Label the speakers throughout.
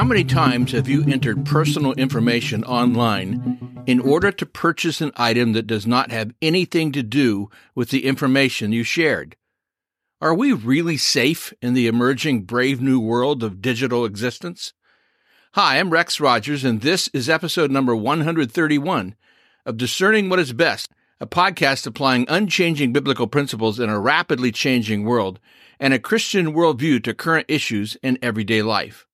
Speaker 1: How many times have you entered personal information online in order to purchase an item that does not have anything to do with the information you shared? Are we really safe in the emerging brave new world of digital existence? Hi, I'm Rex Rogers, and this is episode number 131 of Discerning What is Best, a podcast applying unchanging biblical principles in a rapidly changing world and a Christian worldview to current issues in everyday life.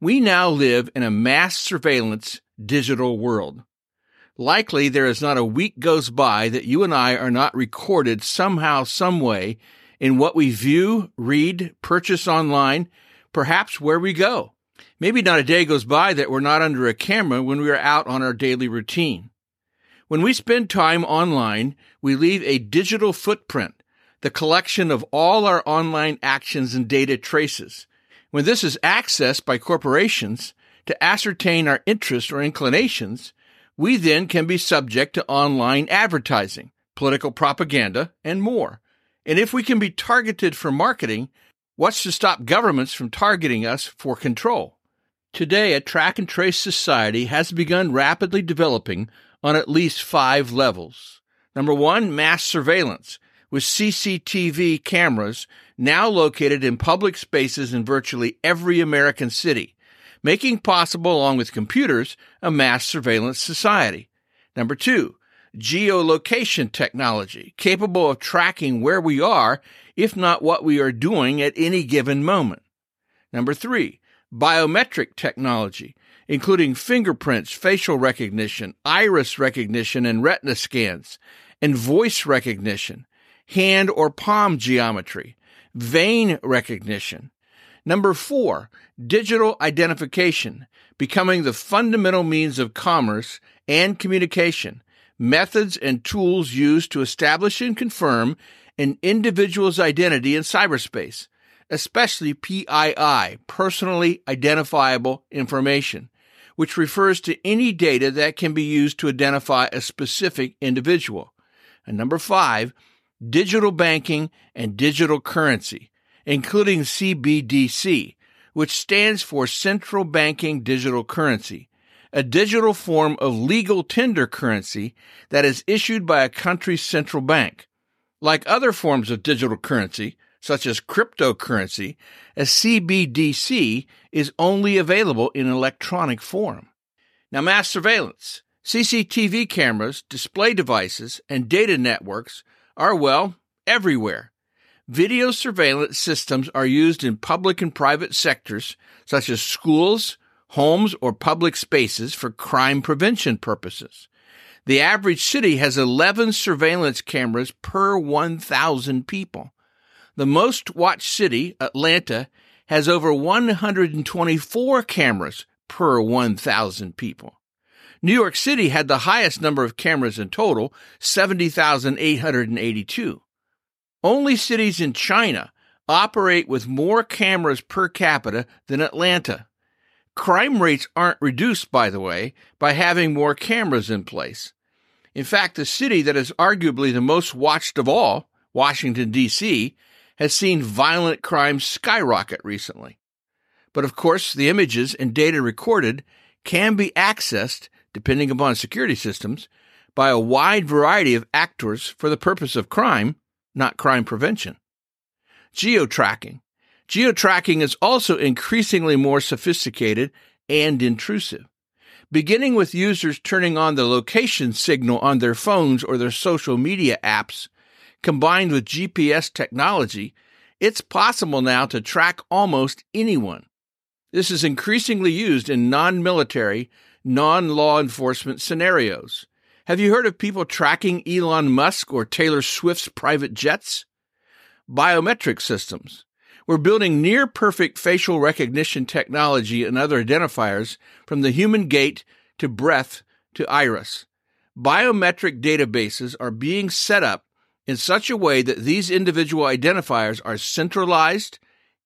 Speaker 1: We now live in a mass surveillance digital world. Likely there is not a week goes by that you and I are not recorded somehow, some way in what we view, read, purchase online, perhaps where we go. Maybe not a day goes by that we're not under a camera when we are out on our daily routine. When we spend time online, we leave a digital footprint, the collection of all our online actions and data traces. When this is accessed by corporations to ascertain our interests or inclinations, we then can be subject to online advertising, political propaganda, and more. And if we can be targeted for marketing, what's to stop governments from targeting us for control? Today, a track and trace society has begun rapidly developing on at least five levels. Number one, mass surveillance with CCTV cameras now located in public spaces in virtually every American city, making possible, along with computers, a mass surveillance society. Number two, geolocation technology, capable of tracking where we are, if not what we are doing at any given moment. Number three, biometric technology, including fingerprints, facial recognition, iris recognition and retina scans, and voice recognition, hand or palm geometry, vein recognition. Number four, digital identification, becoming the fundamental means of commerce and communication, methods and tools used to establish and confirm an individual's identity in cyberspace, especially PII, personally identifiable information, which refers to any data that can be used to identify a specific individual. And number five, digital banking, and digital currency, including CBDC, which stands for Central Banking Digital Currency, a digital form of legal tender currency that is issued by a country's central bank. Like other forms of digital currency, such as cryptocurrency, a CBDC is only available in electronic form. Now, mass surveillance, CCTV cameras, display devices, and data networks are, well, everywhere. Video surveillance systems are used in public and private sectors, such as schools, homes, or public spaces for crime prevention purposes. The average city has 11 surveillance cameras per 1,000 people. The most watched city, Atlanta, has over 124 cameras per 1,000 people. New York City had the highest number of cameras in total, 70,882. Only cities in China operate with more cameras per capita than Atlanta. Crime rates aren't reduced, by the way, by having more cameras in place. In fact, the city that is arguably the most watched of all, Washington, D.C., has seen violent crime skyrocket recently. But of course, the images and data recorded can be accessed depending upon security systems, by a wide variety of actors for the purpose of crime, not crime prevention. Geo-tracking. Geo-tracking is also increasingly more sophisticated and intrusive. Beginning with users turning on the location signal on their phones or their social media apps, combined with GPS technology, it's possible now to track almost anyone. This is increasingly used in non military non law enforcement scenarios. Have you heard of people tracking Elon Musk or Taylor Swift's private jets? Biometric systems. We're building near perfect facial recognition technology and other identifiers from the human gait to breath to iris. Biometric databases are being set up in such a way that these individual identifiers are centralized,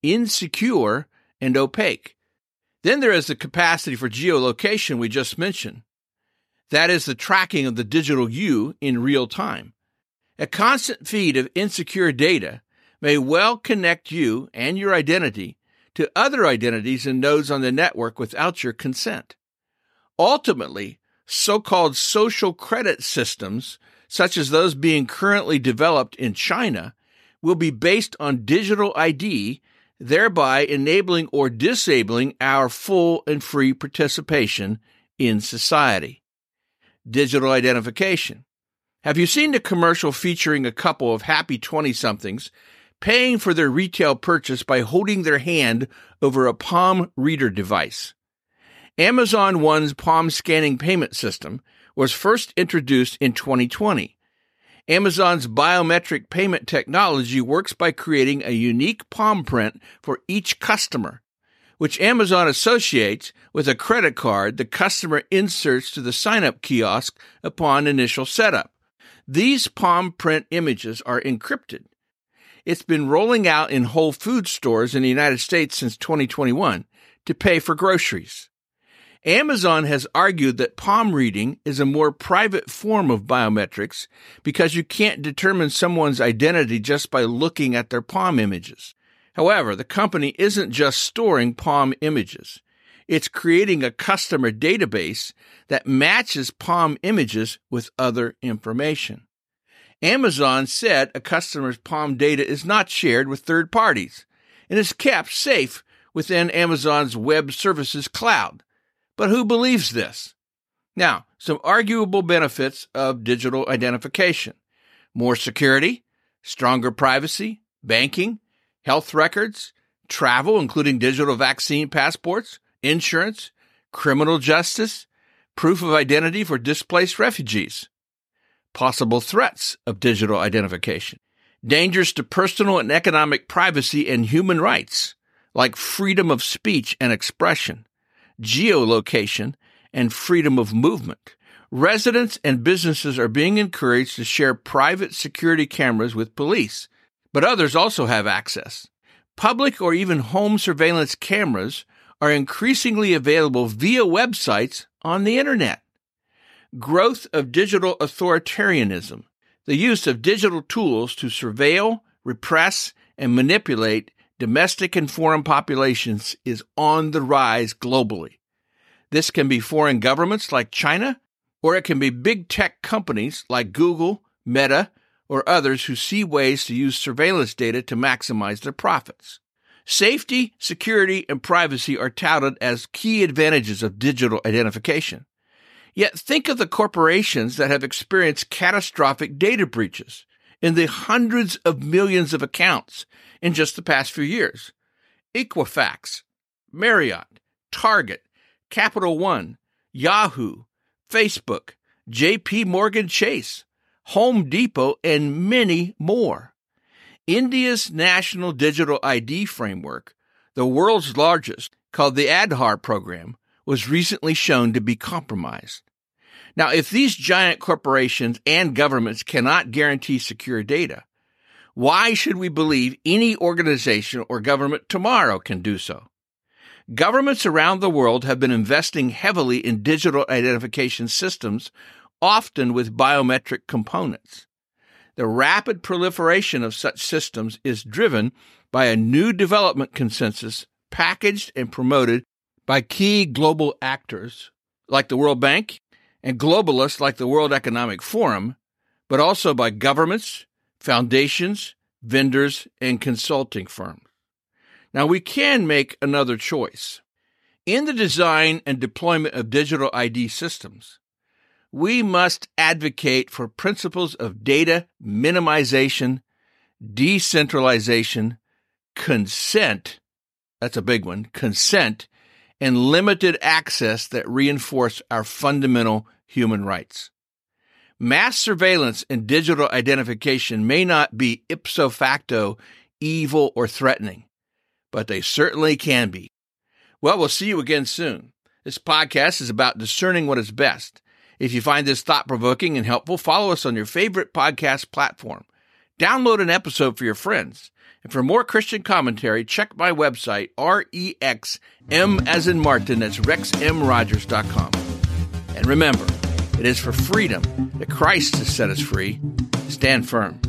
Speaker 1: insecure, and opaque. Then there is the capacity for geolocation we just mentioned. That is the tracking of the digital you in real time. A constant feed of insecure data may well connect you and your identity to other identities and nodes on the network without your consent. Ultimately, so called social credit systems, such as those being currently developed in China, will be based on digital ID, thereby enabling or disabling our full and free participation in society. Digital identification. Have you seen the commercial featuring a couple of happy 20 somethings paying for their retail purchase by holding their hand over a palm reader device? Amazon One's palm scanning payment system was first introduced in 2020. Amazon's biometric payment technology works by creating a unique palm print for each customer, which Amazon associates with a credit card the customer inserts to the sign up kiosk upon initial setup. These palm print images are encrypted. It's been rolling out in Whole Foods stores in the United States since 2021 to pay for groceries. Amazon has argued that palm reading is a more private form of biometrics because you can't determine someone's identity just by looking at their palm images. However, the company isn't just storing palm images. It's creating a customer database that matches palm images with other information. Amazon said a customer's palm data is not shared with third parties and is kept safe within Amazon's Web Services cloud. But who believes this? Now, some arguable benefits of digital identification more security, stronger privacy, banking, health records, travel, including digital vaccine passports, insurance, criminal justice, proof of identity for displaced refugees, possible threats of digital identification, dangers to personal and economic privacy and human rights, like freedom of speech and expression, geolocation, and freedom of movement. Residents and businesses are being encouraged to share private security cameras with police, but others also have access. Public or even home surveillance cameras are increasingly available via websites on the internet. Growth of digital authoritarianism, the use of digital tools to surveil, repress, and manipulate domestic and foreign populations is on the rise globally. This can be foreign governments like China, or it can be big tech companies like Google, Meta, or others who see ways to use surveillance data to maximize their profits. Safety, security, and privacy are touted as key advantages of digital identification. Yet think of the corporations that have experienced catastrophic data breaches in the hundreds of millions of accounts in just the past few years. Equifax, Marriott, Target, Capital One, Yahoo, Facebook, JP Morgan Chase, Home Depot, and many more. India's National Digital ID Framework, the world's largest, called the Aadhaar program, was recently shown to be compromised. Now, if these giant corporations and governments cannot guarantee secure data, why should we believe any organization or government tomorrow can do so? Governments around the world have been investing heavily in digital identification systems, often with biometric components. The rapid proliferation of such systems is driven by a new development consensus packaged and promoted by key global actors like the World Bank and globalists like the World Economic Forum, but also by governments, foundations, vendors, and consulting firms. Now, we can make another choice. In the design and deployment of digital ID systems, we must advocate for principles of data minimization, decentralization, consent that's a big one consent, and limited access that reinforce our fundamental human rights. Mass surveillance and digital identification may not be ipso facto evil or threatening, but they certainly can be. Well, we'll see you again soon. This podcast is about discerning what is best if you find this thought provoking and helpful, follow us on your favorite podcast platform. Download an episode for your friends. And for more Christian commentary, check my website, REXM as in Martin, that's rexmrogers.com. And remember, it is for freedom that Christ has set us free. Stand firm.